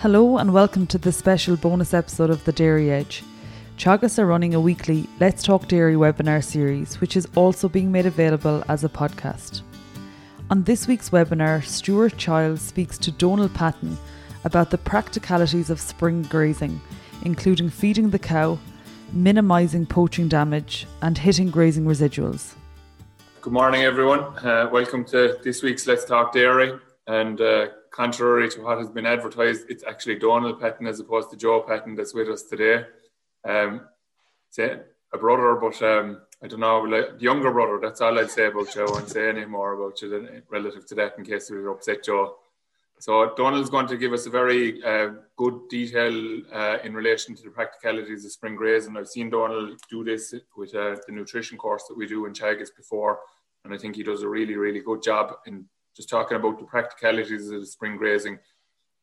Hello and welcome to this special bonus episode of The Dairy Edge. Teagasc are running a weekly Let's Talk Dairy webinar series, which is also being made available as a podcast. On this week's webinar, Stuart Childs speaks to Donal Patton about the practicalities of spring grazing, including feeding the cow, minimising poaching damage, and hitting grazing residuals. Good morning, everyone. Uh, welcome to this week's Let's Talk Dairy. And uh, contrary to what has been advertised, it's actually Donal Patton as opposed to Joe Patton that's with us today. Um, a brother, but um, I don't know, like, younger brother. That's all I'd say about Joe. I won't say any more about you than relative to that in case we upset Joe. So Donal's going to give us a very uh, good detail uh, in relation to the practicalities of spring grazing. I've seen Donal do this with uh, the nutrition course that we do in Teagasc before, and I think he does a really, really good job in just talking about the practicalities of the spring grazing,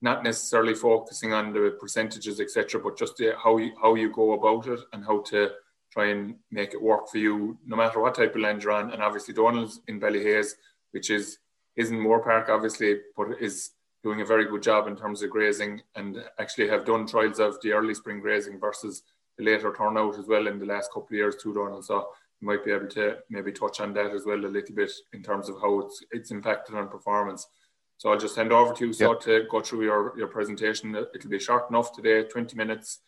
not necessarily focusing on the percentages, etc., but just how you, how you go about it and how to try and make it work for you, no matter what type of land you're on. And obviously, Donal's in Ballyhaise, which is isn't Moorepark, obviously, but is doing a very good job in terms of grazing and actually have done trials of the early spring grazing versus the later turnout as well in the last couple of years too, Donal. So might be able to maybe touch on that as well a little bit in terms of how it's it's impacted on performance. So I'll just hand over to you, so yep. to go through your, your presentation. It'll be short enough today, 20 minutes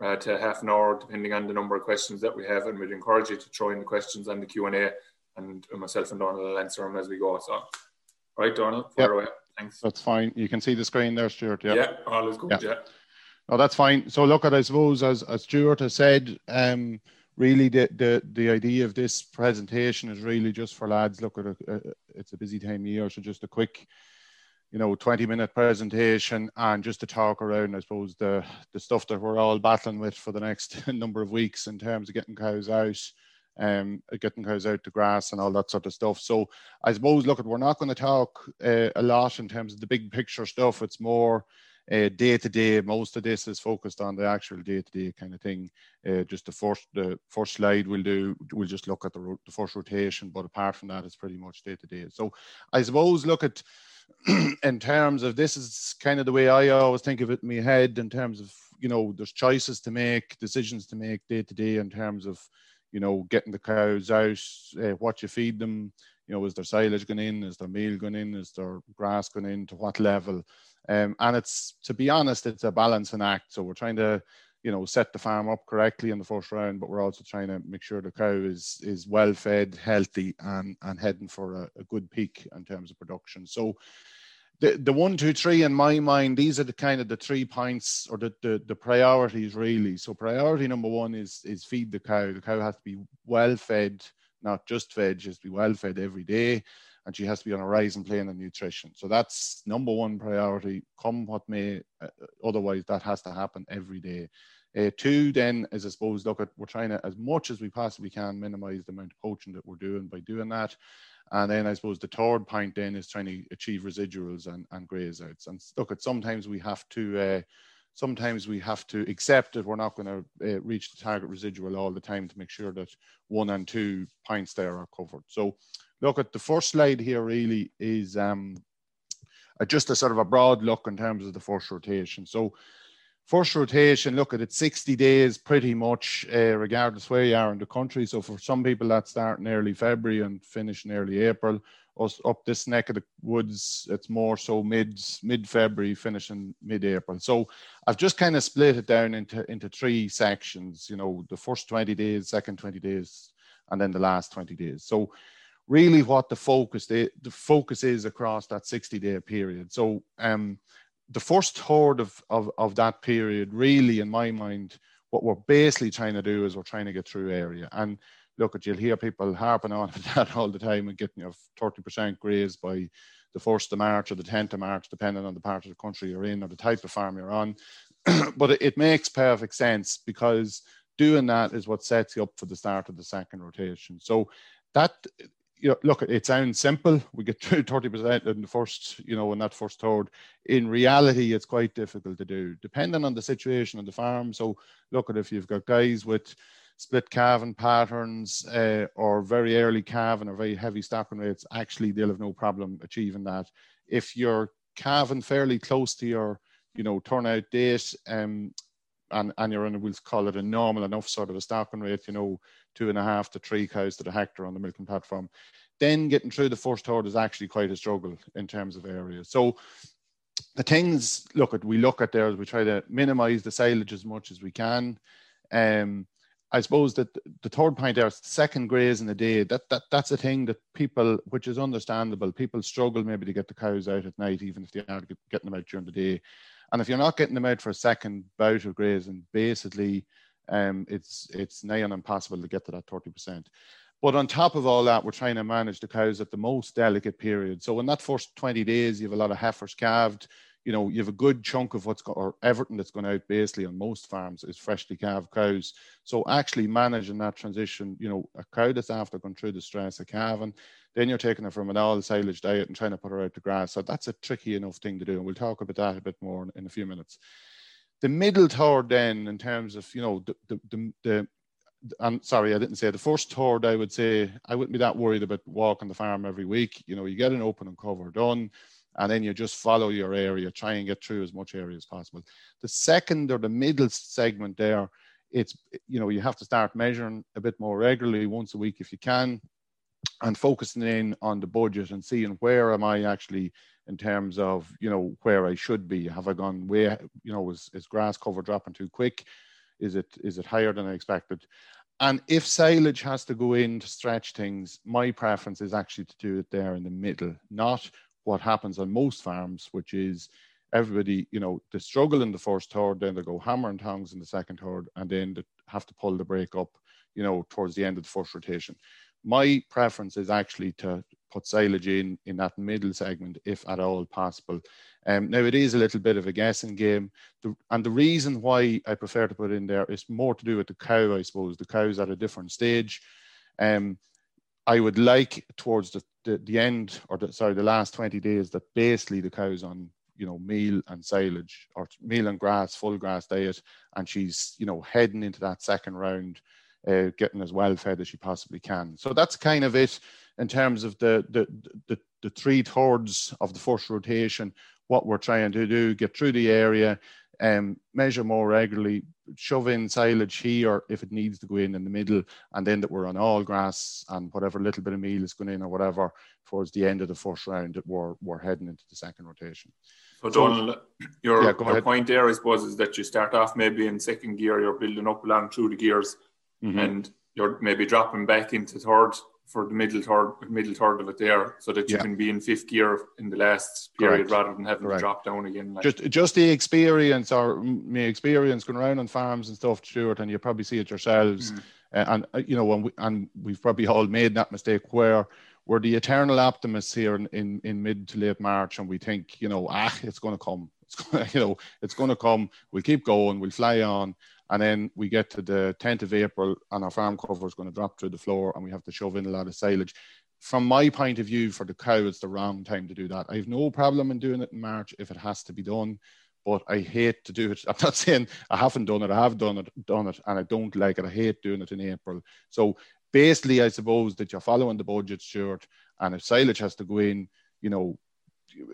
uh, to half an hour, depending on the number of questions that we have. And we'd encourage you to throw in the questions on the Q&A and myself and Donal will answer them as we go. So, all right, Donal, fire yep. away. Thanks. That's fine. You can see the screen there, Stuart. Yeah, yeah all is good. Yeah. yeah. No, that's fine. So look at, I suppose, as, as Stuart has said, um, really the, the the idea of this presentation is really just for lads. Look at a, it's a busy time of year so just a quick you know 20 minute presentation and just to talk around i suppose the the stuff that we're all battling with for the next number of weeks in terms of getting cows out um getting cows out to grass and all that sort of stuff. So i suppose look at we're not going to talk uh, a lot in terms of the big picture stuff. It's more day to day, most of this is focused on the actual day to day kind of thing. Uh, just the first the first slide we'll do, we'll just look at the, the first rotation, but apart from that, it's pretty much day to day. So I suppose look at in terms of this is kind of the way I always think of it in my head in terms of you know there's choices to make, decisions to make day to day in terms of you know getting the cows out, uh, what you feed them. You know, is there silage going in? Is there meal going in? Is there grass going in? To what level? Um, and it's, to be honest, it's a balancing act. So we're trying to, you know, set the farm up correctly in the first round, but we're also trying to make sure the cow is is well fed, healthy, and and heading for a, a good peak in terms of production. So the, the one, two, three in my mind, these are the kind of the three points or the, the, the priorities really. So priority number one is is feed the cow. The cow has to be well fed, not just fed, just be well fed every day and she has to be on a rising plane of nutrition. So that's number one priority. Come what may, uh, otherwise that has to happen every day. Uh, two, then, is I suppose, look at we're trying to as much as we possibly can minimize the amount of poaching that we're doing by doing that. And then I suppose the third point then is trying to achieve residuals and, and graze outs. And look at sometimes we have to uh, sometimes we have to accept that we're not going to uh, reach the target residual all the time to make sure that one and two points there are covered. So look at the first slide here really is um, just a sort of a broad look in terms of the first rotation. So first rotation, look at it, 60 days pretty much, uh, regardless where you are in the country. So for some people that start in early February and finish in early April. Us up this neck of the woods, it's more so mid mid February, finishing mid April. So I've just kind of split it down into into three sections. You know, the first 20 days, second 20 days, and then the last 20 days. So really what the focus the, the focus is across that 60 day period so um the first third of, of of that period really in my mind what we're basically trying to do is we're trying to get through area and look at you'll hear people harping on that all the time and getting you know 30% grazed by the 1st of March or the 10th of March, depending on the part of the country you're in or the type of farm you're on. but it, it, makes perfect sense because doing that is what sets you up for the start of the second rotation. So that you know, look, it sounds simple. We get through 30% in the first, you know, in that first third. In reality, it's quite difficult to do, depending on the situation on the farm. So, look at if you've got guys with split calving patterns uh, or very early calving or very heavy stocking rates, actually, they'll have no problem achieving that. If you're calving fairly close to your you know, turnout date, um, and, and you're in, we'll call it a normal enough sort of a stocking rate, you know, two and a half to three cows to the hectare on the milking platform. Then getting through the first herd is actually quite a struggle in terms of areas. So the things look at we look at there we try to minimize the silage as much as we can. Um, I suppose that the third point there, second graze in a day, that, that that's a thing that people, which is understandable. People struggle maybe to get the cows out at night, even if they are getting them out during the day. And if you're not getting them out for a second bout of grazing, basically, um, it's it's nigh on impossible to get to that 30%. But on top of all that, we're trying to manage the cows at the most delicate period. So in that first 20 days, you have a lot of heifers calved. You know, you have a good chunk of what's got, or everything that's going out basically on most farms is freshly calved cows. So actually managing that transition, you know, a cow that's after going through the stress of calving, then you're taking her from an all silage diet and trying to put her out to grass. So that's a tricky enough thing to do. And we'll talk about that a bit more in, in a few minutes. The middle third then, in terms of, you know, the, the, the, the I'm sorry, I didn't say the first third. I would say I wouldn't be that worried about walking the farm every week. You know, you get an open and cover done, and then you just follow your area, try and get through as much area as possible. The second or the middle segment there, it's you know you have to start measuring a bit more regularly, once a week if you can, and focusing in on the budget and seeing where am I actually in terms of you know where I should be. Have I gone way you know is, is grass cover dropping too quick? Is it is it higher than I expected? And if silage has to go in to stretch things, my preference is actually to do it there in the middle, not what happens on most farms, which is everybody, you know, they struggle in the first third, then they go hammer and tongs in the second third, and then they have to pull the break up, you know, towards the end of the first rotation. My preference is actually to put silage in in that middle segment if at all possible. Um, now it is a little bit of a guessing game, the, and the reason why I prefer to put in there is more to do with the cow, I suppose. The cow's at a different stage. Um, I would like towards the, the, the end or the, sorry the last 20 days that basically the cow's on you know meal and silage or meal and grass full grass diet and she's you know heading into that second round uh, getting as well fed as she possibly can so that's kind of it in terms of the the the, the three thirds of the first rotation what we're trying to do get through the area um, measure more regularly, shove in silage here if it needs to go in in the middle, and then that we're on all grass and whatever little bit of meal is going in or whatever towards the end of the first round that we're, we're heading into the second rotation. So, Donal, your, yeah, your point there, I suppose, is that you start off maybe in second gear, you're building up along through the gears, mm-hmm. and you're maybe dropping back into third for the middle third, middle third of it there, so that you yeah. can be in fifth gear in the last period Correct. rather than having Correct. to drop down again. Like. Just, just the experience or my experience going around on farms and stuff, Stuart, and you probably see it yourselves. Mm. And uh, you know, when we, and we've probably all made that mistake where we're the eternal optimists here in, in, in mid to late March, and we think, you know, ah, it's going to come. It's going, you know, it's going to come. We'll keep going. We'll fly on and then we get to the 10th of April and our farm cover is going to drop through the floor and we have to shove in a lot of silage. From my point of view, for the cow, it's the wrong time to do that. I have no problem in doing it in March if it has to be done, but I hate to do it. I'm not saying I haven't done it, I have done it, done it, and I don't like it. I hate doing it in April. So basically, I suppose that you're following the budget, Stuart, and if silage has to go in, you know,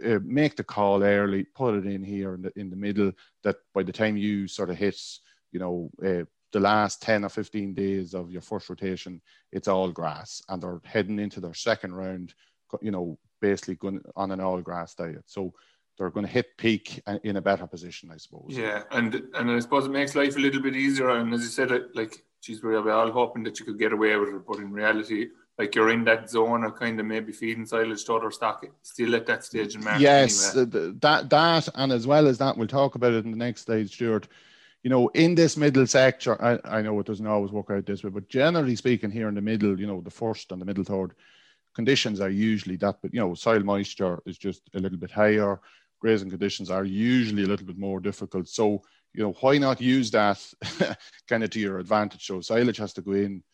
uh, make the call early, put it in here in the in the middle. That by the time you sort of hits you know, uh, the last 10 or 15 days of your first rotation, it's all grass and they're heading into their second round, you know, basically going on an all grass diet. So they're going to hit peak in a better position, I suppose. Yeah. And, and I suppose it makes life a little bit easier. And as you said, like, geez, we're all hoping that you could get away with it. But in reality, like you're in that zone of kind of maybe feeding silage to other stock still at that stage in March. Yes, anyway. that that and as well as that, we'll talk about it in the next stage, Stuart you know, in this middle sector, I, I know it doesn't always work out this way, but generally speaking, here in the middle, you know, the first and the middle third, conditions are usually that, but you know, soil moisture is just a little bit higher. Grazing conditions are usually a little bit more difficult. So, you know, why not use that kind of to your advantage? So silage has to go in,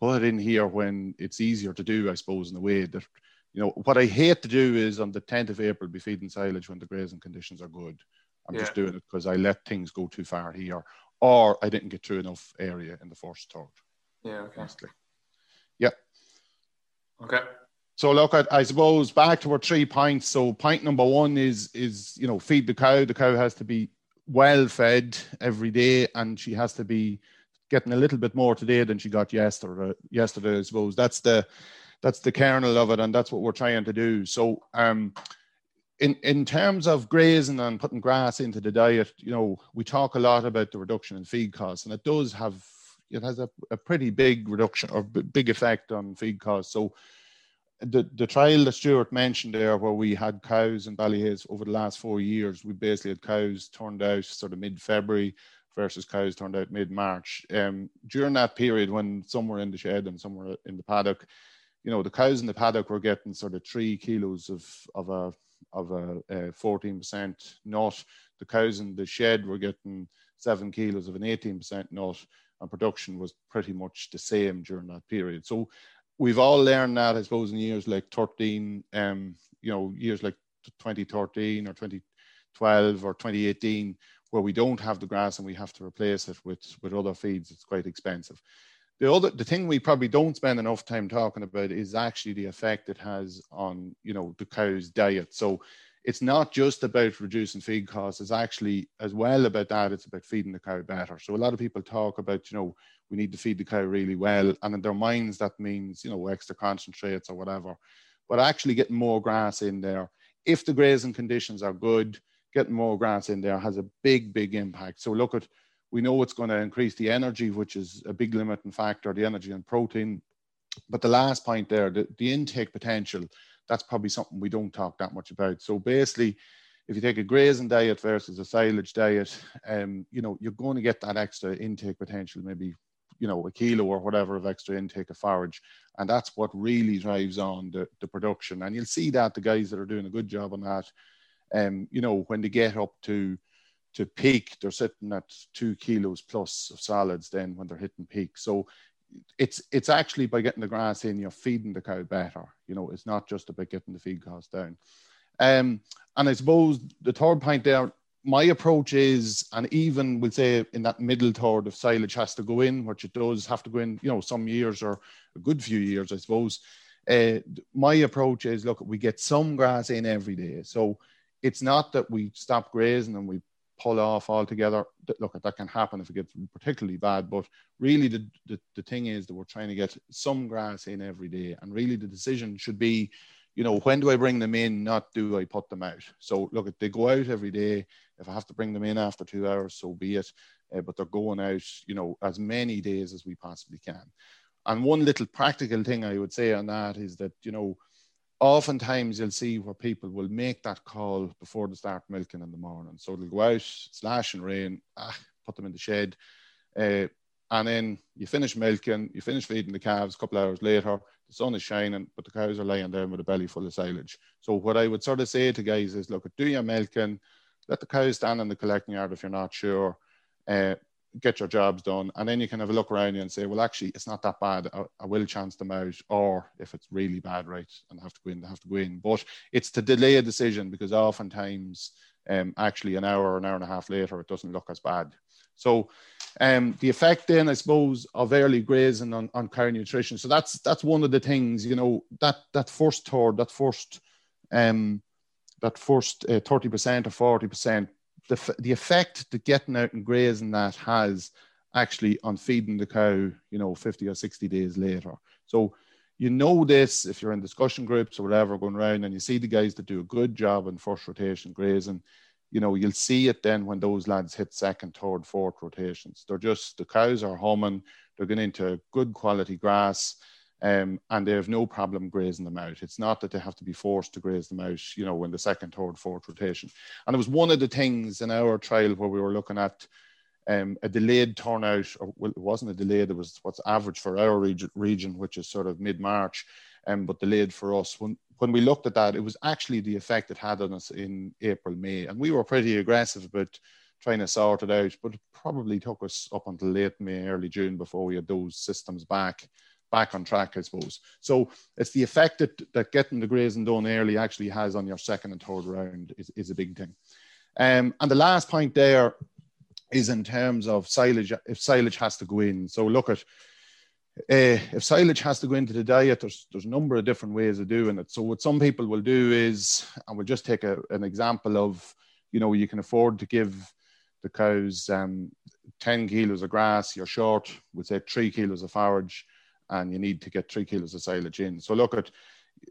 put it in here when it's easier to do, I suppose, in a way that, you know, what I hate to do is on the 10th of April be feeding silage when the grazing conditions are good. I'm yeah. just doing it because I let things go too far here, or I didn't get through enough area in the first third. Yeah. Okay. Mostly. Yeah. Okay. So look, at, I suppose back to our three points. So point number one is is you know feed the cow. The cow has to be well fed every day, and she has to be getting a little bit more today than she got yesterday. Yesterday, I suppose that's the that's the kernel of it, and that's what we're trying to do. So, um, in in terms of grazing and putting grass into the diet, you know, we talk a lot about the reduction in feed costs, and it does have it has a, a pretty big reduction or big effect on feed costs. So the, the trial that Stuart mentioned there, where we had cows in Ballyhaise over the last four years, we basically had cows turned out sort of mid February versus cows turned out mid March. Um, during that period, when some were in the shed and some were in the paddock, you know, the cows in the paddock were getting sort of three kilos of, of a of a fourteen percent nut. The cows in the shed were getting seven kilos of an eighteen percent nut, and production was pretty much the same during that period. So we've all learned that, I suppose, in years like 13, um, you know, years like 2013 or 2012 or 2018, where we don't have the grass and we have to replace it with, with other feeds. It's quite expensive. The other, the thing we probably don't spend enough time talking about is actually the effect it has on, you know, the cow's diet. So it's not just about reducing feed costs. It's actually as well about that. It's about feeding the cow better. So a lot of people talk about, you know, we need to feed the cow really well. And in their minds, that means, you know, extra concentrates or whatever. But actually getting more grass in there, if the grazing conditions are good, getting more grass in there has a big, big impact. So look at, we know it's going to increase the energy, which is a big limiting factor, the energy and protein. But the last point there, the, the intake potential, that's probably something we don't talk that much about. So basically, if you take a grazing diet versus a silage diet, um, you know, you're going to get that extra intake potential, maybe you know a kilo or whatever of extra intake of forage and that's what really drives on the, the production and you'll see that the guys that are doing a good job on that um you know when they get up to to peak they're sitting at two kilos plus of solids then when they're hitting peak so it's it's actually by getting the grass in you're feeding the cow better you know it's not just about getting the feed cost down um and i suppose the third point there my approach is, and even we'll say in that middle third of silage has to go in, which it does have to go in, you know, some years or a good few years, I suppose. Uh, my approach is look, we get some grass in every day. So it's not that we stop grazing and we pull off altogether. Look, that can happen if it gets particularly bad, but really the, the, the thing is that we're trying to get some grass in every day. And really the decision should be, you know, when do I bring them in, not do I put them out? So look, they go out every day. If I have to bring them in after two hours, so be it. Uh, but they're going out, you know, as many days as we possibly can. And one little practical thing I would say on that is that, you know, oftentimes you'll see where people will make that call before they start milking in the morning. So they'll go out, slash and rain, ah, put them in the shed. Uh, and then you finish milking, you finish feeding the calves a couple hours later, the sun is shining, but the cows are laying down with a belly full of silage. So what I would sort of say to guys is, look, do your milking, let the cows stand in the collecting yard if you're not sure, uh, get your jobs done, and then you can have a look around you and say, well, actually, it's not that bad. I, I will chance them out, or if it's really bad, right, and have to go in, they have to go in. But it's to delay a decision because oftentimes, um, actually, an hour or an hour and a half later, it doesn't look as bad. So um, the effect then, I suppose, of early grazing on, on cow nutrition. So that's that's one of the things, you know, that that first third, that first um, that first uh, thirty percent or forty percent, the the effect that getting out and grazing that has actually on feeding the cow, you know, fifty or sixty days later. So you know this if you're in discussion groups or whatever going around and you see the guys that do a good job in first rotation grazing you know, you'll see it then when those lads hit second, third, fourth rotations. They're just the cows are humming, they're getting into good quality grass, um, and they have no problem grazing them out. It's not that they have to be forced to graze them out, you know, in the second, third, fourth rotation. And it was one of the things in our trial where we were looking at um, a delayed turnout, or well, it wasn't a delayed, it was what's average for our region, region which is sort of mid March, um, but delayed for us. When when we looked at that, it was actually the effect it had on us in April, May. And we were pretty aggressive about trying to sort it out, but it probably took us up until late May, early June before we had those systems back back on track, I suppose. So it's the effect that, that getting the grazing done early actually has on your second and third round is, is a big thing. Um, and the last point there is in terms of silage, if silage has to go in. So look at uh, if silage has to go into the diet, there's there's a number of different ways of doing it. So what some people will do is, and we'll just take a, an example of, you know, you can afford to give the cows um, 10 kilos of grass, you're short, we'll say three kilos of forage, and you need to get three kilos of silage in. So look at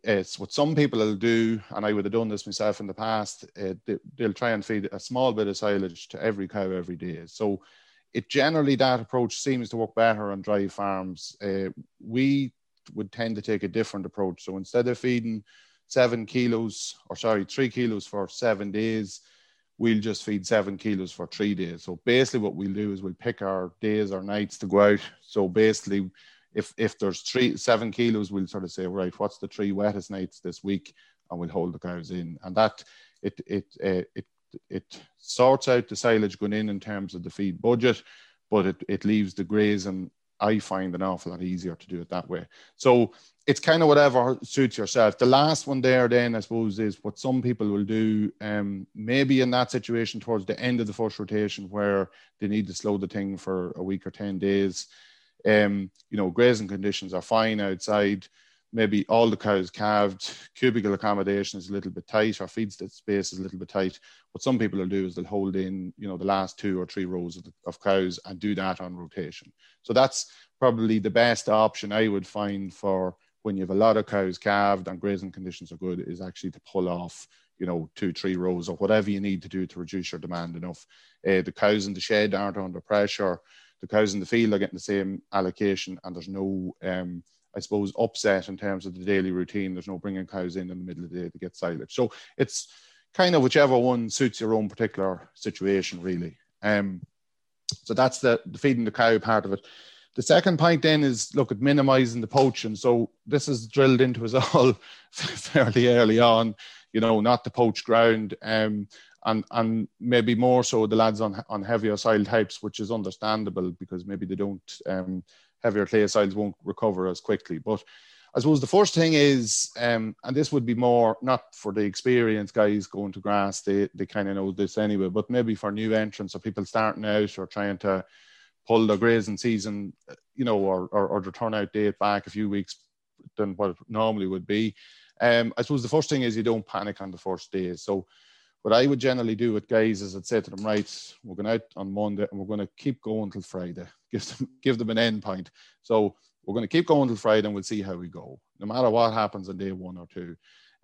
it's what some people will do, and I would have done this myself in the past. Uh, they, will try and feed a small bit of silage to every cow every day. So it generally that approach seems to work better on dry farms. Uh, we would tend to take a different approach. So instead of feeding seven kilos, or sorry, three kilos for seven days, we'll just feed seven kilos for three days. So basically, what we'll do is we'll pick our days or nights to go out. So basically, if if there's three seven kilos, we'll sort of say, right, what's the three wettest nights this week, and we'll hold the cows in, and that it it uh, it it sorts out the silage going in in terms of the feed budget, but it it leaves the grazing I find an awful lot easier to do it that way. So it's kind of whatever suits yourself. The last one there, then I suppose, is what some people will do. Um, maybe in that situation towards the end of the first rotation, where they need to slow the thing for a week or ten days. Um, you know, grazing conditions are fine outside maybe all the cows calved, cubicle accommodation is a little bit tight, or feed space is a little bit tight. What some people will do is they'll hold in, you know, the last two or three rows of, the, of cows and do that on rotation. So that's probably the best option I would find for when you have a lot of cows calved and grazing conditions are good is actually to pull off you know two three rows or whatever you need to do to reduce your demand enough uh, the cows in the shed aren't under pressure the cows in the field are getting the same allocation and there's no um, I suppose, upset in terms of the daily routine. There's no bringing cows in in the middle of the day to get silage. So it's kind of whichever one suits your own particular situation, really. Um, so that's the, the feeding the cow part of it. The second point then is look at minimizing the poaching. So this is drilled into us all fairly early on, you know, not the poach ground. Um, and, and maybe more so the lads on, on heavier soil types, which is understandable because maybe they don't um, heavier clay soils won't recover as quickly. But I suppose the first thing is, um, and this would be more not for the experienced guys going to grass, they, they kind of know this anyway, but maybe for new entrants or people starting out or trying to pull their grazing season, you know, or, or, or the turnout date back a few weeks than what it normally would be. Um, I suppose the first thing is you don't panic on the first day. So what I would generally do with guys is I'd say to them, right, we're going out on Monday and we're going to keep going till Friday. Give them give them an end point. So we're going to keep going till Friday and we'll see how we go, no matter what happens on day one or two.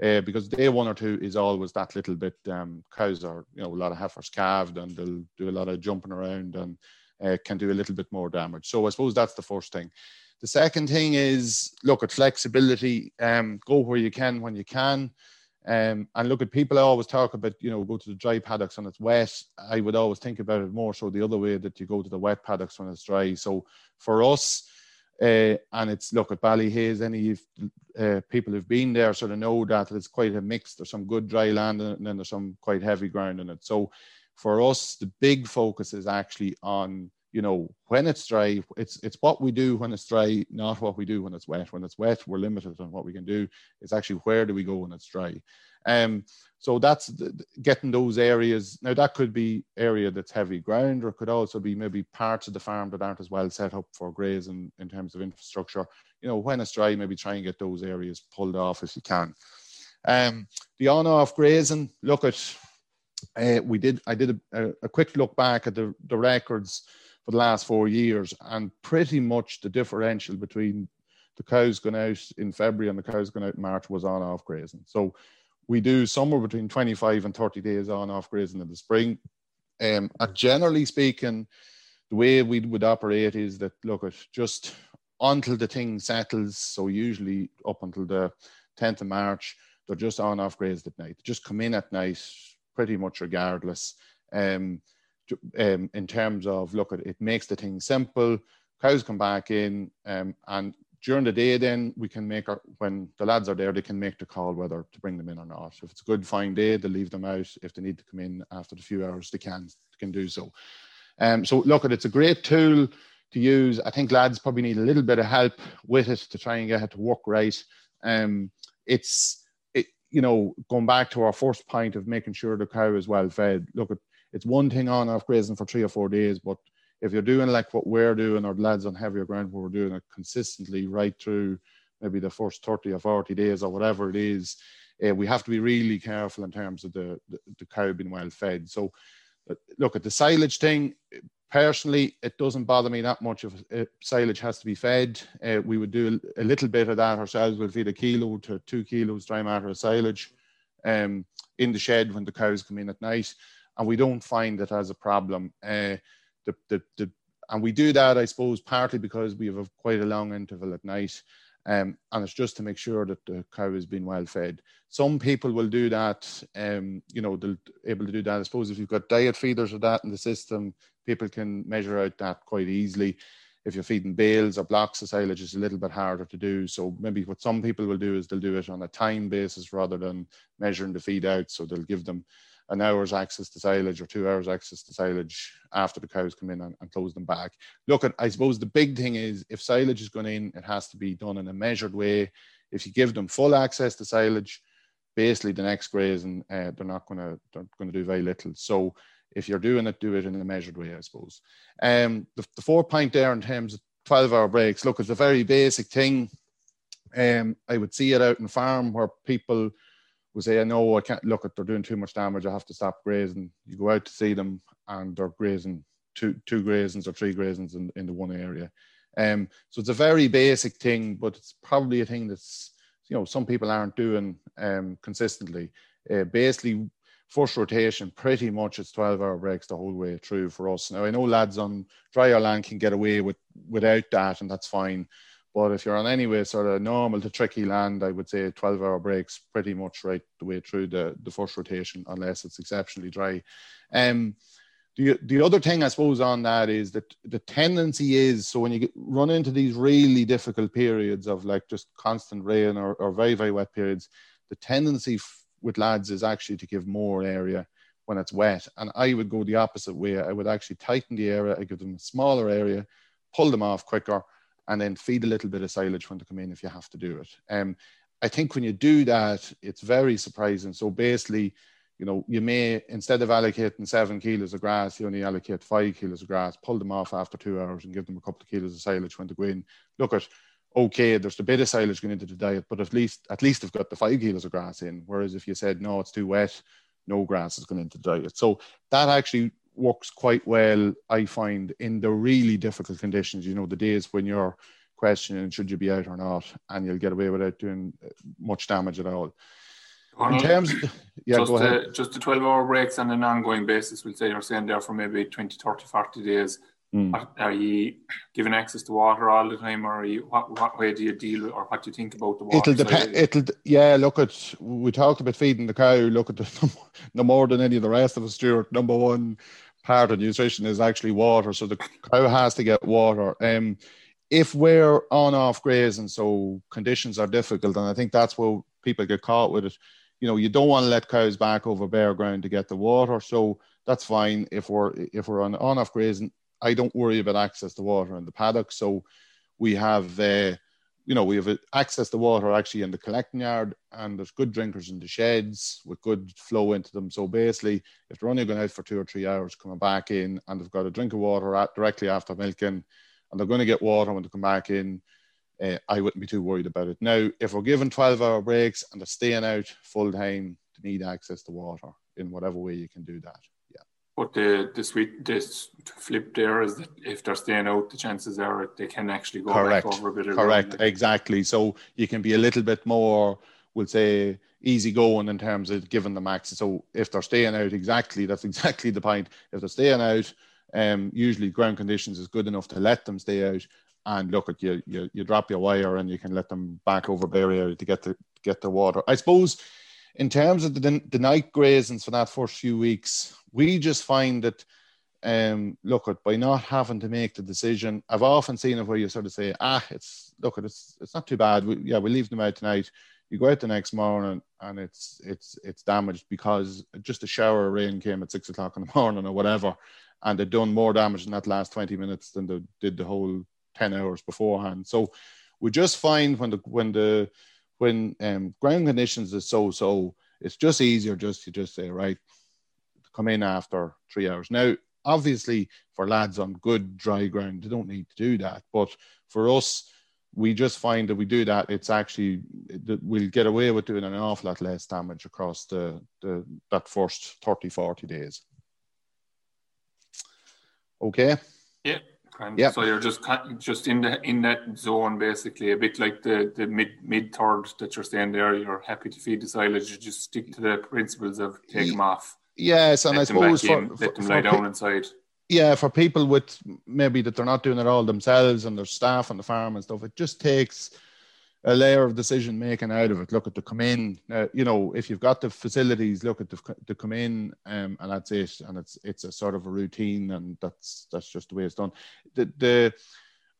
Uh, because day one or two is always that little bit um, cows are you know a lot of heifers calved and they'll do a lot of jumping around and uh, can do a little bit more damage. So I suppose that's the first thing. The second thing is look at flexibility. Um, go where you can when you can. Um, and look at people I always talk about, you know, go to the dry paddocks when it's wet. I would always think about it more so the other way that you go to the wet paddocks when it's dry. So for us, uh, and it's look at Ballyhaise, any uh, people who've been there sort of know that it's quite a mix. There's some good dry land and then there's some quite heavy ground in it. So for us, the big focus is actually on you know, when it's dry, it's it's what we do when it's dry, not what we do when it's wet. When it's wet, we're limited on what we can do. It's actually where do we go when it's dry. Um, so that's the, getting those areas. Now that could be area that's heavy ground, or it could also be maybe parts of the farm that aren't as well set up for grazing in terms of infrastructure. You know, when it's dry, maybe try and get those areas pulled off if you can. Um, the on-off grazing. Look at. Uh, we did. I did a, a, quick look back at the the records for the last four years, and pretty much the differential between the cows going out in February and the cows going out in March was on off grazing. So we do somewhere between 25 and 30 days on off grazing in the spring. Um, and generally speaking, the way we would operate is that look at just until the thing settles. So usually up until the 10th of March, they're just on off grazed at night. Just come in at night, pretty much regardless. Um, um, in terms of look at it makes the thing simple. Cows come back in, um, and during the day, then we can make our when the lads are there, they can make the call whether to bring them in or not. If it's a good fine day, they leave them out. If they need to come in after the few hours, they can they can do so. Um, so look at it's a great tool to use. I think lads probably need a little bit of help with it to try and get it to work right. Um, it's it, you know going back to our first point of making sure the cow is well fed. Look at it's one thing on off grazing for three or four days, but if you're doing like what we're doing or lads on heavier ground where we're doing it consistently right through maybe the first 30 or 40 days or whatever it is, uh, we have to be really careful in terms of the, the, the cow being well fed. So look at the silage thing. Personally, it doesn't bother me that much if, if silage has to be fed. Uh, we would do a, a, little bit of that ourselves. We'll feed a kilo to two kilos dry matter of silage um, in the shed when the cows come in at night, and we don't find it as a problem. Uh, the, the, the, and we do that, I suppose, partly because we have a, quite a long interval at night. Um, and it's just to make sure that the cow is being well fed. Some people will do that, um, you know, they're able to do that. I suppose if you've got diet feeders or that in the system, people can measure out that quite easily. If you're feeding bales or blocks of silage, it's a little bit harder to do. So maybe what some people will do is they'll do it on a time basis rather than measuring the feed out. So they'll give them an hour's access to silage or two hours access to silage after the cows come in and, and close them back. Look, at, I suppose the big thing is if silage is going in, it has to be done in a measured way. If you give them full access to silage, basically the next grazing, uh, they're not going to they're going to do very little. So if you're doing it, do it in a measured way, I suppose. Um, the, the four point there in terms of 12 hour breaks, look, it's a very basic thing. Um, I would see it out in farm where people would say, know I can't look at they're doing too much damage. I have to stop grazing. You go out to see them and they're grazing two two grazings or three grazings in, in the one area. Um, so it's a very basic thing, but it's probably a thing that's you know some people aren't doing um, consistently. Uh, basically, first rotation, pretty much it's 12 hour breaks the whole way through for us. Now I know lads on drier land can get away with without that, and that's fine. But if you're on any way sort of normal to tricky land, I would say 12 hour breaks pretty much right the way through the, the first rotation, unless it's exceptionally dry. Um, the, the other thing I suppose on that is that the tendency is so when you get, run into these really difficult periods of like just constant rain or, or very, very wet periods, the tendency f- with lads is actually to give more area when it's wet. And I would go the opposite way. I would actually tighten the area, I give them a smaller area, pull them off quicker and then feed a little bit of silage when they come in if you have to do it. Um, I think when you do that, it's very surprising. So basically, you know, you may instead of allocating seven kilos of grass, you only allocate five kilos of grass, pull them off after two hours, and give them a couple of kilos of silage when they go in. Look at okay, there's a bit of silage going into the diet, but at least at least they've got the five kilos of grass in. Whereas if you said no, it's too wet, no grass is going into the diet. So that actually works quite well, I find, in the really difficult conditions. You know, the days when you're questioning should you be out or not, and you'll get away without doing uh, much damage at all. in terms, of, yeah, just go ahead. just the 12 hour breaks on an ongoing basis, we'll say you're saying there for maybe 20, 30, 40 days. Mm. Are you given access to water all the time, or you, what, what way do you deal, with, or what do you think about the water? It'll depend. It'll yeah. Look at we talked about feeding the cow. Look at the, no more than any of the rest of us, Stuart. Number one part of nutrition is actually water, so the cow has to get water. Um, if we're on off grazing, so conditions are difficult, and I think that's where people get caught with it. You know, you don't want to let cows back over bare ground to get the water, so that's fine if we're if we're on on off grazing I don't worry about access to water in the paddock. So we have, uh, you know, we have access to water actually in the collecting yard, and there's good drinkers in the sheds with good flow into them. So basically, if they're only going out for two or three hours, coming back in, and they've got a drink of water at, directly after milking, and they're going to get water when they come back in, uh, I wouldn't be too worried about it. Now, if we're given 12 hour breaks and they're staying out full time, they need access to water in whatever way you can do that. But the the sweet this flip there is that if they're staying out, the chances are they can actually go Correct. back over a bit of Correct, exactly. So you can be a little bit more, we'll say, easy going in terms of giving them access. So if they're staying out, exactly, that's exactly the point. If they're staying out, um, usually ground conditions is good enough to let them stay out. And look at you, you, you drop your wire and you can let them back over barrier to get the get the water. I suppose in terms of the, the night grazings for that first few weeks, we just find that um, look at by not having to make the decision. I've often seen it where you sort of say, ah, it's look at it's it's not too bad. We, yeah, we leave them out tonight. You go out the next morning and it's it's it's damaged because just a shower of rain came at six o'clock in the morning or whatever, and they've done more damage in that last twenty minutes than they did the whole ten hours beforehand. So we just find when the when the when um, ground conditions is so so, it's just easier just to just say right, come in after three hours. Now, obviously, for lads on good dry ground, they don't need to do that. But for us, we just find that we do that, it's actually that we'll get away with doing an awful lot less damage across the, the that first 30, 40 days. Okay. Yeah. Yeah. So you're just just in the in that zone basically, a bit like the the mid mid third that you're saying there. You're happy to feed the silage. You just stick to the principles of take them off. Yes, and I suppose for, in, let them lie down inside. Yeah, for people with maybe that they're not doing it all themselves and their staff on the farm and stuff, it just takes a layer of decision making out of it. Look at the come in, uh, you know, if you've got the facilities, look at the, the come in, um, and that's it. And it's it's a sort of a routine, and that's that's just the way it's done. The the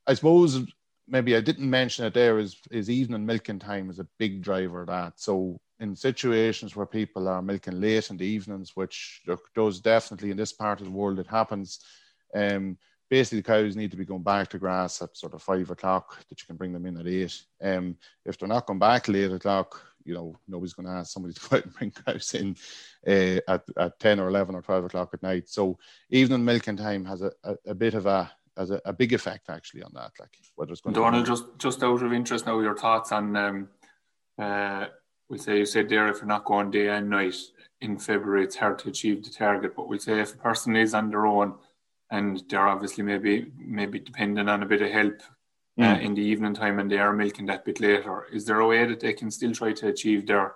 I suppose maybe I didn't mention it there is is evening milking time is a big driver of that. So in situations where people are milking late in the evenings, which does definitely in this part of the world it happens. Um, basically the cows need to be going back to grass at sort of five o'clock that you can bring them in at eight. Um, if they're not going back at eight o'clock, you know, nobody's going to ask somebody to go out and bring cows in uh, at, at 10 or 11 or 12 o'clock at night. So evening milking time has a, a, a bit of a, has a, a, big effect actually on that. Like whether it's going Donal, just, just out of interest now, your thoughts on, um, uh, we say you said there if you're not going day and night in February, it's hard to achieve the target. But we say if a person is on their own, and they're obviously maybe maybe dependent on a bit of help uh, mm. uh, in the evening time and they are milking that bit later. Is there a way that they can still try to achieve their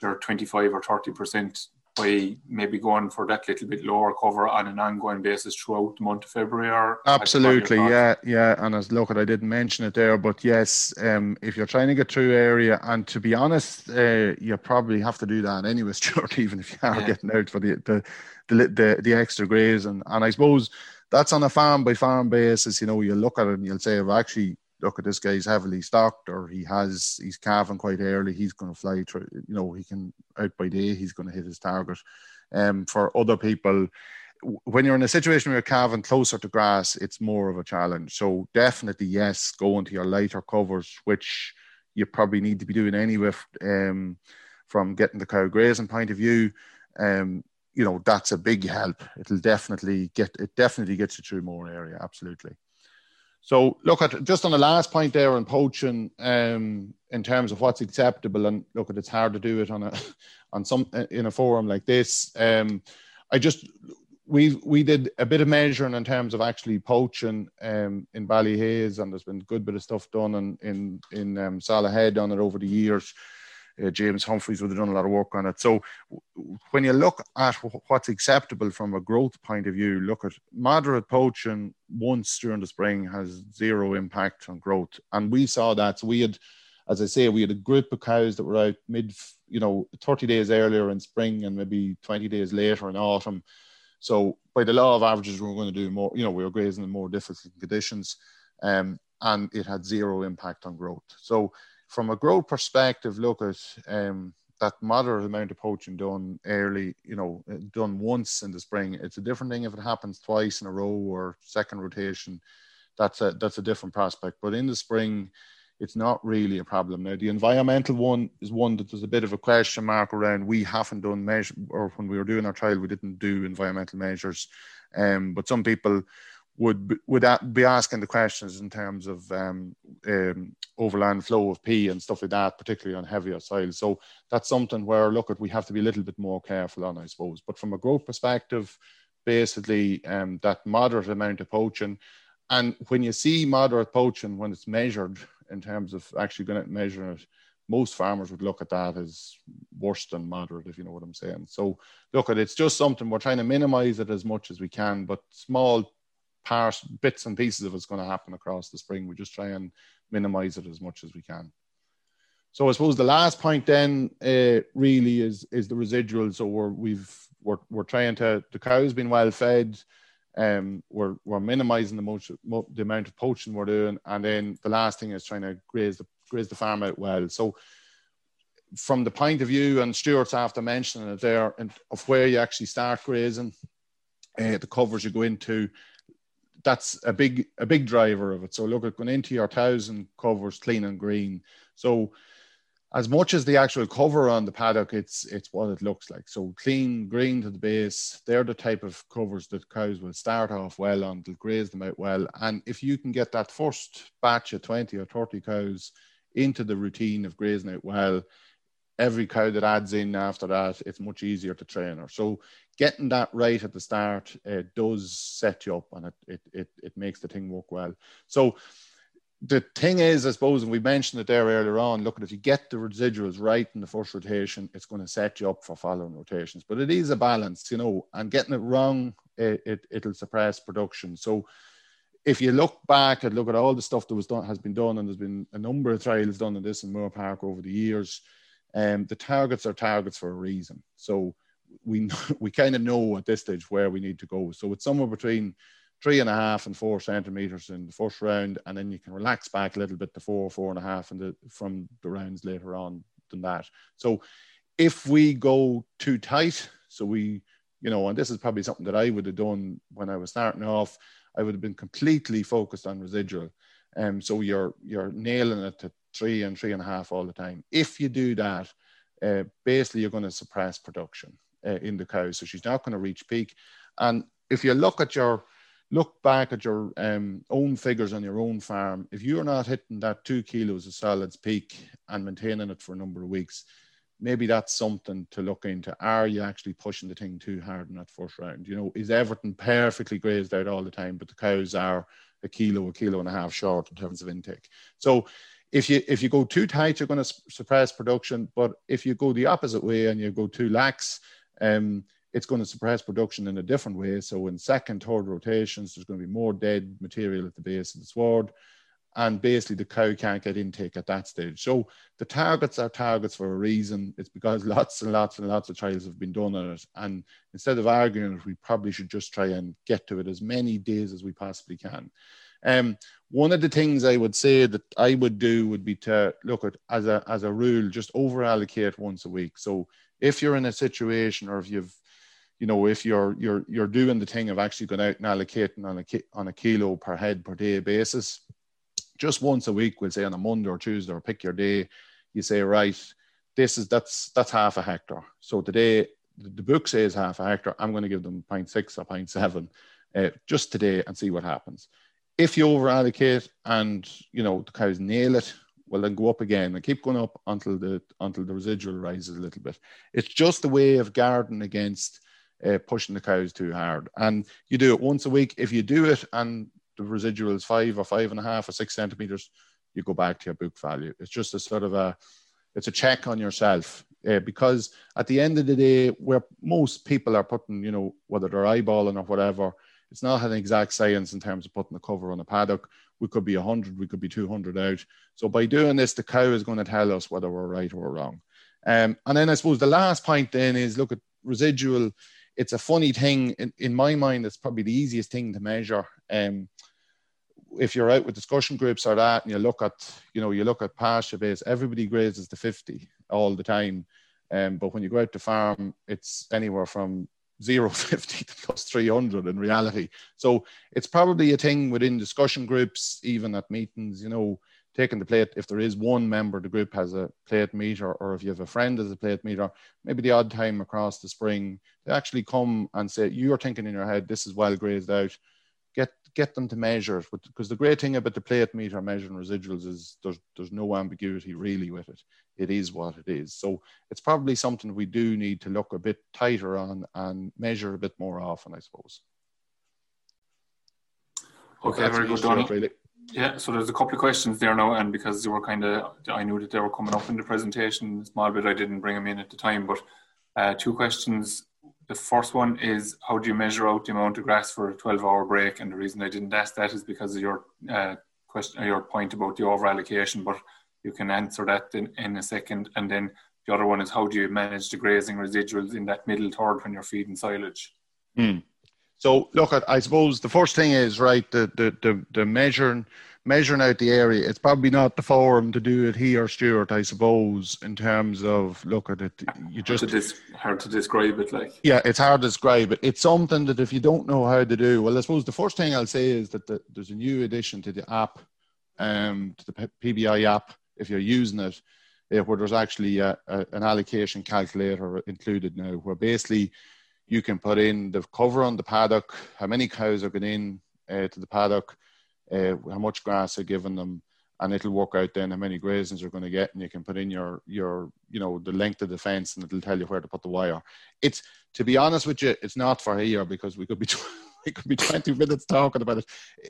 their 25 or 30 percent by maybe going for that little bit lower cover on an ongoing basis throughout the month of February or absolutely yeah yeah and as look I didn't mention it there but yes um, if you're trying to get through area and to be honest uh, you probably have to do that anyway Stuart even if you are yeah. getting out for the the the, the, the extra graze and, and I suppose that's on a farm by farm basis. You know, you look at it and you'll say, well, actually, look at this guy's heavily stocked or he has he's calving quite early. He's going to fly through. You know, he can out by day. He's going to hit his target. Um, for other people, when you're in a situation where you're calving closer to grass, it's more of a challenge. So definitely, yes, go into your lighter covers, which you probably need to be doing anyway. Um, from getting the cow grazing point of view, um, you know that's a big help. It'll definitely get it definitely gets you through more area. Absolutely. So look at just on the last point there on poaching, um, in terms of what's acceptable, and look at it's hard to do it on a on some in a forum like this. Um, I just we we did a bit of measuring in terms of actually poaching um, in Ballyhaise, and there's been a good bit of stuff done in in in um, Solohead on it over the years uh, James Humphreys would have done a lot of work on it. So when you look at what's acceptable from a growth point of view, look at moderate poaching once during the spring has zero impact on growth, and we saw that. So we had, as I say, we had a group of cows that were out mid, you know, 30 days earlier in spring and maybe 20 days later in autumn. So by the law of averages, we were going to do more. You know, we were grazing in more difficult conditions, um, and it had zero impact on growth. So from a growth perspective, look at um, that moderate amount of poaching done early, you know, uh, done once in the spring. It's a different thing if it happens twice in a row or second rotation. That's a that's a different prospect. But in the spring, it's not really a problem. Now, the environmental one is one that there's a bit of a question mark around. We haven't done measure, or when we were doing our trial, we didn't do environmental measures. Um, but some people would would be asking the questions in terms of um, um, overland flow of P and stuff like that, particularly on heavier soil. So that's something where look at we have to be a little bit more careful on, I suppose. But from a growth perspective, basically um, that moderate amount of poaching, and when you see moderate poaching when it's measured in terms of actually going to measure it, most farmers would look at that as worse than moderate, if you know what I'm saying. So look at it's just something we're trying to minimize it as much as we can, but small parts, bits and pieces of it's going to happen across the spring. We just try and minimize it as much as we can. So I suppose the last point then uh, really is is the residuals. So we're we've we're, we're trying to the cows being well fed. Um, we're we're minimizing the most the amount of poaching we're doing, and then the last thing is trying to graze the graze the farm out well. So from the point of view, and Stuart's after mentioning it there, and of where you actually start grazing, uh, the covers you go into, that's a big a big driver of it. So look at going into your thousand covers clean and green. So as much as the actual cover on the paddock, it's it's what it looks like. So clean, green to the base. They're the type of covers that cows will start off well on. They'll graze them out well. And if you can get that first batch of 20 or 30 cows into the routine of grazing out well, every cow that adds in after that, it's much easier to train her. So getting that right at the start uh, does set you up and it, it, it, it makes the thing work well. So the thing is, I suppose, and we mentioned it there earlier on, look, at if you get the residuals right in the first rotation, it's going to set you up for following rotations. But it is a balance, you know, and getting it wrong, it, it, it'll suppress production. So if you look back and look at all the stuff that was done, has been done, and there's been a number of trials done in this in Moorepark over the years, um, the targets are targets for a reason. So we we kind of know at this stage where we need to go. So it's somewhere between three and a half and four centimeters in the first round, and then you can relax back a little bit to four, four and a half, and from the rounds later on than that. So if we go too tight, so we, you know, and this is probably something that I would have done when I was starting off, I would have been completely focused on residual. Um, so you're you're nailing it to three and three and a half all the time. If you do that, uh, basically you're going to suppress production uh, in the cows. so she's not going to reach peak. And if you look at your look back at your um, own figures on your own farm, if you're not hitting that two kilos of solids peak and maintaining it for a number of weeks, maybe that's something to look into. Are you actually pushing the thing too hard in that first round? You know, is everything perfectly grazed out all the time, but the cows are a kilo, a kilo and a half short in terms of intake? So if you if you go too tight, you're going to suppress production. But if you go the opposite way and you go too lax, um, it's going to suppress production in a different way. So in second, third rotations, there's going to be more dead material at the base of the sward. And basically the cow can't get intake at that stage. So the targets are targets for a reason. It's because lots and lots and lots of trials have been done on it. And instead of arguing it, we probably should just try and get to it as many days as we possibly can. Um, one of the things I would say that I would do would be to look at as a as a rule, just over allocate once a week. So if you're in a situation or if you've you know, if you're you're you're doing the thing of actually going out and allocating on a on a kilo per head per day basis, just once a week, we'll say on a Monday or Tuesday or pick your day, you say, right, this is that's that's half a hectare. So today the book says half a hectare. I'm going to give them 0.6 or 0.7 uh, just today and see what happens. If you over allocate and you know the cows nail it, well then go up again and keep going up until the until the residual rises a little bit. It's just a way of guarding against uh, pushing the cows too hard. And you do it once a week. If you do it and the residual is five or five and a half or six centimeters, you go back to your book value. It's just a sort of a, it's a check on yourself uh, because at the end of the day, where most people are putting, you know, whether they're eyeballing or whatever, it's not an exact science in terms of putting the cover on a paddock. We could be 100, we could be 200 out. So by doing this, the cow is going to tell us whether we're right or wrong. Um, and then I suppose the last point then is look at residual it's a funny thing in, in my mind. It's probably the easiest thing to measure. Um, if you're out with discussion groups or that, and you look at, you know, you look at PastureBase, everybody grazes the 50 all the time. Um, but when you go out to farm, it's anywhere from zero 50 to plus 300 in reality. So it's probably a thing within discussion groups, even at meetings, you know, taking the plate. If there is one member the group has a plate meter, or if you have a friend as a plate meter, maybe the odd time across the spring, they actually come and say, You're thinking in your head, this is well grazed out. Get them to measure it. Because the great thing about the plate meter measuring residuals is there's there's no ambiguity really with it. It is what it is. So it's probably something we do need to look a bit tighter on and measure a bit more often, I suppose. Okay, very good, Donal. Really. Yeah, so there's a couple of questions there now, and because they were kind of, I knew that they were coming up in the presentation, small bit I didn't bring them in at the time, but uh, two questions. The first one is how do you measure out the amount of grass for a 12 hour break? And the reason I didn't ask that is because of your uh, question, your point about the over allocation, but you can answer that in, in a second. And then the other one is how do you manage the grazing residuals in that middle third when you're feeding silage? Mm. So look, at, I suppose the first thing is right the the the, the measuring measuring out the area. It's probably not the forum to do it here, Stuart. I suppose in terms of look at it, you just hard to, dis- hard to describe it. Like yeah, it's hard to describe it. It's something that if you don't know how to do, well, I suppose the first thing I'll say is that the, there's a new addition to the app, um, to the PBI app. If you're using it, uh, where there's actually a, a, an allocation calculator included now, where basically you can put in the cover on the paddock, how many cows are going in uh, to the paddock, uh, how much grass are given them, and it'll work out then how many grazings you're going to get, and you can put in your your you know the length of the fence, and it'll tell you where to put the wire. It's to be honest with you, it's not for here because we could be we could be 20 minutes talking about it.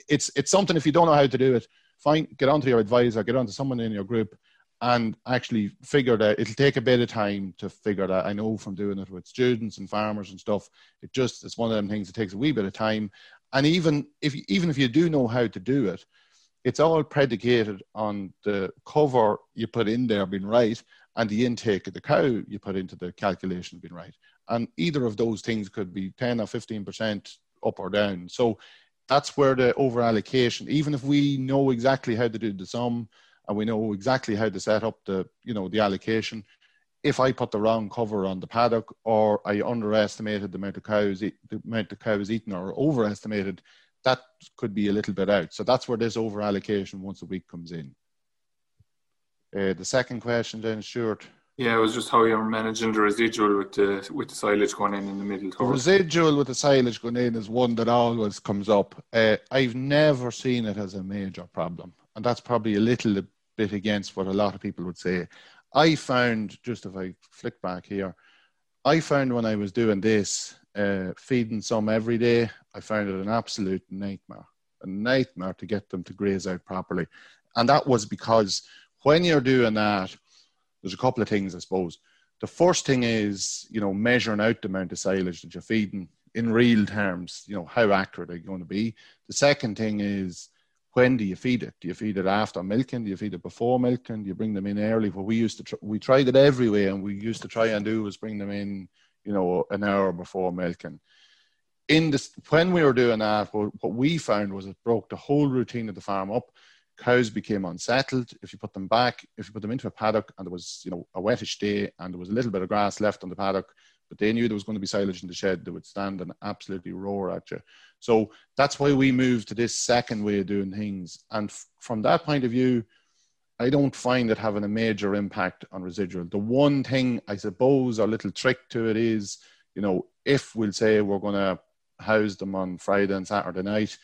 It's it's something if you don't know how to do it, fine, get onto your advisor, get onto someone in your group, and actually figure that it'll take a bit of time to figure that. I know from doing it with students and farmers and stuff, it just it's one of them things that takes a wee bit of time. And even if even if you do know how to do it, it's all predicated on the cover you put in there being right and the intake of the cow you put into the calculation being right. And either of those things could be 10 or 15% up or down. So that's where the over allocation, even if we know exactly how to do the sum and we know exactly how to set up the, you know, the allocation, if I put the wrong cover on the paddock or I underestimated the amount of cows, the amount of cows eaten or overestimated, that could be a little bit out. So that's where this over allocation once a week comes in. Uh, the second question then, Stuart. Yeah, it was just how you're managing the residual with the with the silage going in in the middle. The residual with the silage going in is one that always comes up. Uh, I've never seen it as a major problem, and that's probably a little bit against what a lot of people would say. I found just if I flick back here, I found when I was doing this, uh, feeding some every day, I found it an absolute nightmare, a nightmare to get them to graze out properly. And that was because when you're doing that, there's a couple of things, I suppose. The first thing is, you know, measuring out the amount of silage that you're feeding in real terms, you know, how accurate are you going to be? The second thing is, when do you feed it? Do you feed it after milking? Do you feed it before milking? Do you bring them in early? Well, we used to, tr- we tried it every way and we used to try and do was bring them in you know, an hour before milking. In this, when we were doing that, what, what we found was it broke the whole routine of the farm up. Cows became unsettled. If you put them back, if you put them into a paddock and there was, you know, a wettish day and there was a little bit of grass left on the paddock, but they knew there was going to be silage in the shed, they would stand and absolutely roar at you. So that's why we moved to this second way of doing things. And f- from that point of view, I don't find it having a major impact on residual. The one thing I suppose, a little trick to it is, you know, if we'll say we're going to house them on Friday and Saturday night,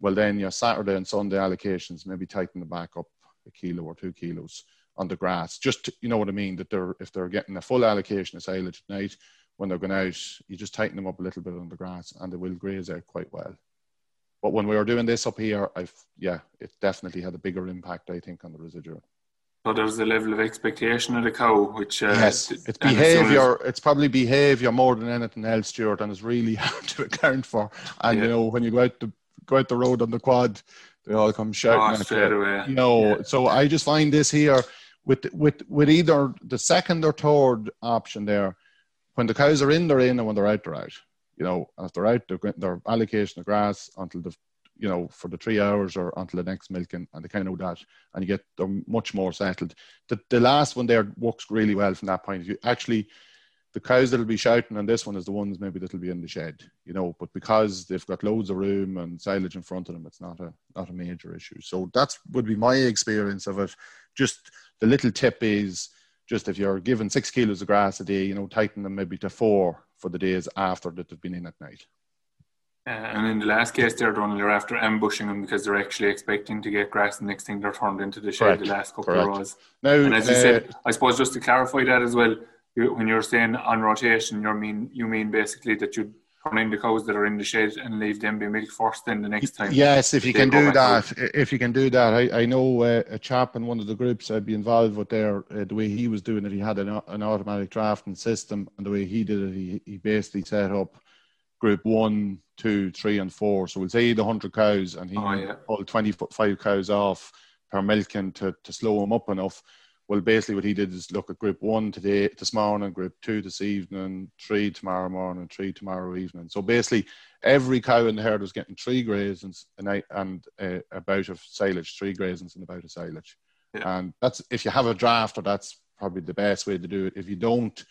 well, then your Saturday and Sunday allocations maybe tighten the back up a kilo or two kilos on the grass. Just to, you know what I mean? That they're if they're getting a full allocation of silage at night, when they're going out, you just tighten them up a little bit on the grass, and they will graze out quite well. But when we were doing this up here, I've yeah, it definitely had a bigger impact, I think, on the residual. So there's a level of expectation of the cow, which uh, yes, it's behaviour. It's probably behaviour more than anything else, Stuart, and it's really hard to account for. And yeah. you know, when you go out the go out the road on the quad, they all come shouting oh, at you. Know, yeah. so I just find this here with with with either the second or third option there, when the cows are in, they're in, and when they're out, they're out you know, if they're out, they're their allocation of grass until the, you know, for the three hours or until the next milking, and they kind of know that, and you get them much more settled. The, the last one there works really well from that point of view. Actually, the cows that'll be shouting on this one is the ones maybe that'll be in the shed, you know, but because they've got loads of room and silage in front of them, it's not a not a major issue. So that's would be my experience of it. Just the little tip is just if you're given six kilos of grass a day, you know, tighten them maybe to four for the days after that they've been in at night. Uh, and in the last case, they're done, they're after ambushing them because they're actually expecting to get grass. The next thing they're turned into the shed Correct. the last couple Correct. of rows. Now, and as you uh, said, I suppose just to clarify that as well, you, when you're saying on rotation, you mean you mean basically that you turn in the cows that are in the shed and leave them be milked first. Then the next time, yes, if you can do that, if you can do that, I, I know uh, a chap in one of the groups I'd be involved with there. Uh, the way he was doing it, he had an, an automatic drafting system, and the way he did it, he, he basically set up group one, two, three, and four. So we'll say the hundred cows, and he oh, yeah. pulled twenty five cows off per milking to to slow them up enough well, basically what he did is look at group one today, this morning, group two this evening, three tomorrow morning, three tomorrow evening. So basically, every cow in the herd was getting three grazings and, and uh, a bout of silage, three grazings and a bout of silage. Yeah. And that's if you have a draft, or that's probably the best way to do it. If you don't,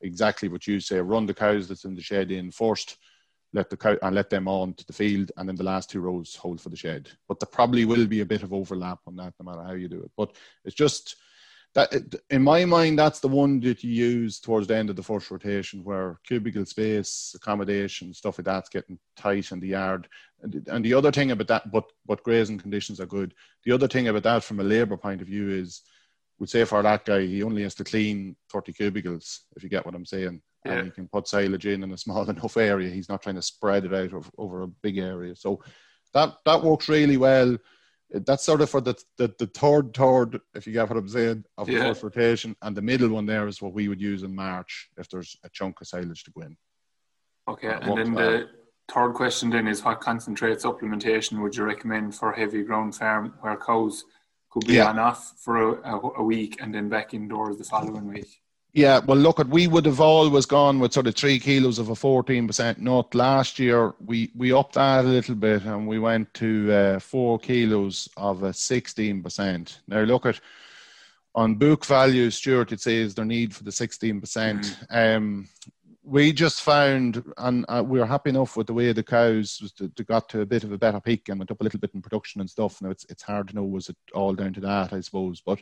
exactly what you say, run the cows that's in the shed in first, let the cow and let them on to the field, and then the last two rows hold for the shed. But there probably will be a bit of overlap on that, no matter how you do it. But it's just that in my mind, that's the one that you use towards the end of the first rotation, where cubicle space, accommodation, stuff like that's getting tight in the yard. And, and the other thing about that, but but grazing conditions are good. The other thing about that, from a labour point of view, is would say for that guy, he only has to clean 30 cubicles, if you get what I'm saying. Yeah. And he can put silage in in a small enough area. He's not trying to spread it out over, over a big area. So that that works really well that's sort of for the, the, the third third, if you get what I'm saying, of yeah. the first rotation, and the middle one there is what we would use in March if there's a chunk of silage to go in. Okay, uh, and then well. the third question then is what concentrate supplementation would you recommend for heavy ground farm where cows could be yeah. on off for a, a, a week and then back indoors the following week? Yeah, well, look, at we would have always gone with sort of three kilos of a fourteen percent nut. Last year, we we upped that a little bit, and we went to uh, four kilos of a sixteen percent. Now, look at on book value, Stuart, it says their need for the sixteen percent. Mm-hmm. Um, we just found, and uh, we were happy enough with the way the cows was to, to got to a bit of a better peak and went up a little bit in production and stuff. Now it's it's hard to know was it all down to that, I suppose, but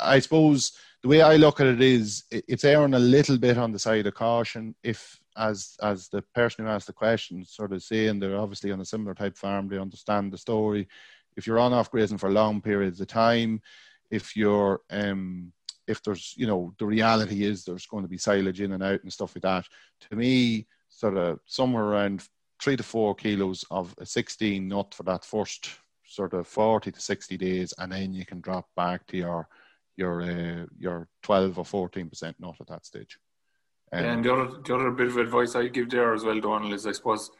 I suppose the way I look at it is it's erring a little bit on the side of caution. If as as the person who asked the question sort of saying they're obviously on a similar type farm, they understand the story. If you're on off grazing for long periods of time, if you're um, if there's you know the reality is there's going to be silage in and out and stuff like that. To me, sort of somewhere around three to four kilos of a 16 nut for that first sort of 40 to 60 days, and then you can drop back to your your uh, your 12 or 14 percent not at that stage. Um, and the other the other bit of advice I give there as well, Donal, is I suppose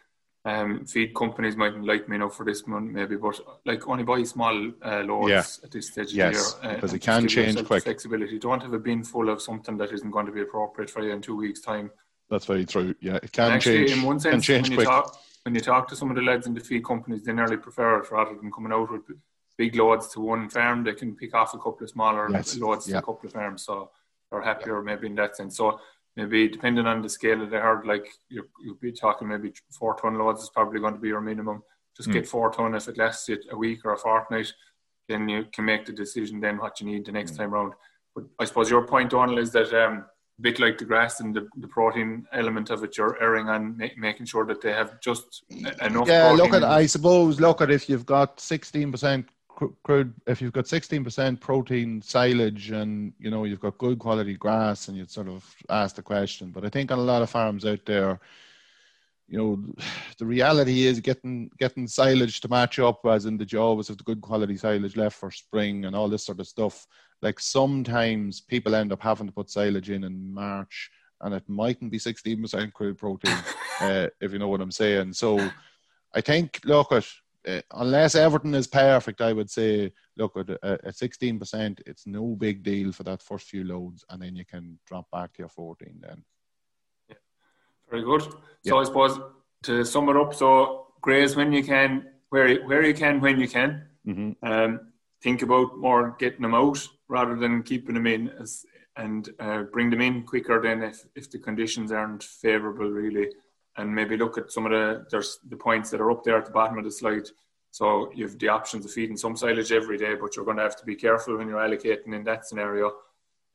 um, feed companies mightn't like me enough for this month maybe, but like only buy small uh, loads yeah. at this stage yes, of year. Uh, because it can change quick. Flexibility. Don't have a bin full of something that isn't going to be appropriate for you in two weeks' time. That's very true. Yeah, it can actually, change. In one sense, can change when quick. You talk, when you talk to some of the lads in the feed companies, they nearly prefer it rather than coming out with big loads to one farm, they can pick off a couple of smaller yes. loads yeah. to a couple of farms. So they're happier yeah. maybe in that sense. So maybe depending on the scale of the herd, like you will be talking maybe four ton loads is probably going to be your minimum. Just mm. get four ton if it lasts it a week or a fortnight, then you can make the decision then what you need the next mm. time round. But I suppose your point, Donal, is that um, a bit like the grass and the, the protein element of it, you're erring on ma- making sure that they have just enough. Yeah, look at I suppose look at if you've got sixteen percent crude if you've got 16% protein silage and you know you've got good quality grass and you'd sort of ask the question. But i think on a lot of farms out there you know the reality is getting getting silage to match up as in the jobs of the good quality silage left for spring and all this sort of stuff like sometimes people end up having to put silage in in march and it mightn't be 16% crude protein uh, if you know what i'm saying. So i think look at uh, unless Everton is perfect, I would say look at, at sixteen percent. It's no big deal for that first few loads, and then you can drop back to your fourteen. Then, yeah. very good. So yeah. I suppose to sum it up, so graze when you can, where where you can, when you can. Mm-hmm. Um, think about more getting them out rather than keeping them in, as, and uh, bring them in quicker than if if the conditions aren't favourable, really and maybe look at some of the there's the points that are up there at the bottom of the slide. So you have the options of feeding some silage every day, but you're going to have to be careful when you're allocating in that scenario.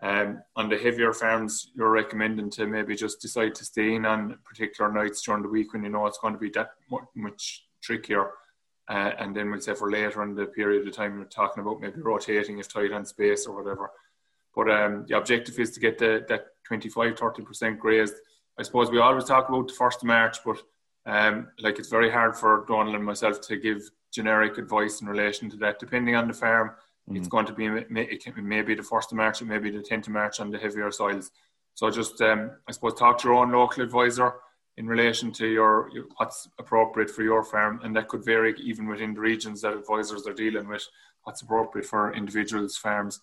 Um, on the heavier farms, you're recommending to maybe just decide to stay in on particular nights during the week when you know it's going to be that much trickier. Uh, and then we'll say for later in the period of time, we're talking about maybe rotating if tight on space or whatever. But um, the objective is to get the, that 25 30% grazed I suppose we always talk about the first of March, but um, like it's very hard for Donal and myself to give generic advice in relation to that. Depending on the farm, mm-hmm. it's going to be it maybe the first of March, or maybe the tenth of March on the heavier soils. So just um, I suppose talk to your own local advisor in relation to your, your, what's appropriate for your farm, and that could vary even within the regions that advisors are dealing with. What's appropriate for individuals' farms.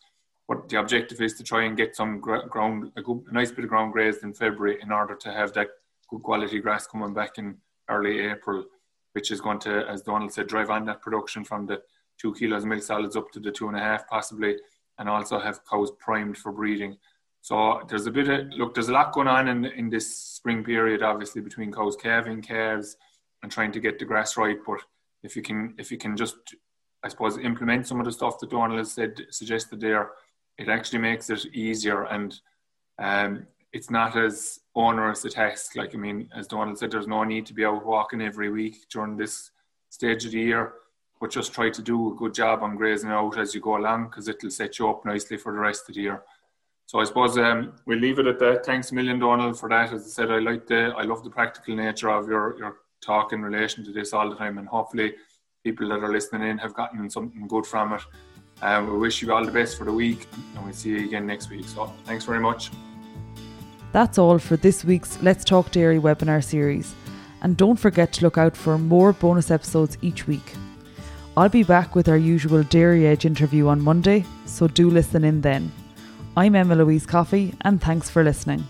The objective is to try and get some ground, a, good, a nice bit of ground grazed in February in order to have that good quality grass coming back in early April, which is going to, as Donal said, drive on that production from the two kilos milk solids up to the two and a half possibly, and also have cows primed for breeding. So there's a bit of look. There's a lot going on in in this spring period, obviously between cows calving, calves, and trying to get the grass right. But if you can, if you can just, I suppose, implement some of the stuff that Donal has said suggested there, it actually makes it easier and um, it's not as onerous a task. Like, I mean, as Donal said, there's no need to be out walking every week during this stage of the year, but just try to do a good job on grazing out as you go along because it'll set you up nicely for the rest of the year. So I suppose um, we'll leave it at that. Thanks a million, Donal, for that. As I said, I like the, I love the practical nature of your, your talk in relation to this all the time, and hopefully people that are listening in have gotten something good from it. Um, we wish you all the best for the week, and we'll see you again next week. So thanks very much. That's all for this week's Let's Talk Dairy webinar series. And don't forget to look out for more bonus episodes each week. I'll be back with our usual Dairy Edge interview on Monday, so do listen in then. I'm Emma Louise Coffey, and thanks for listening.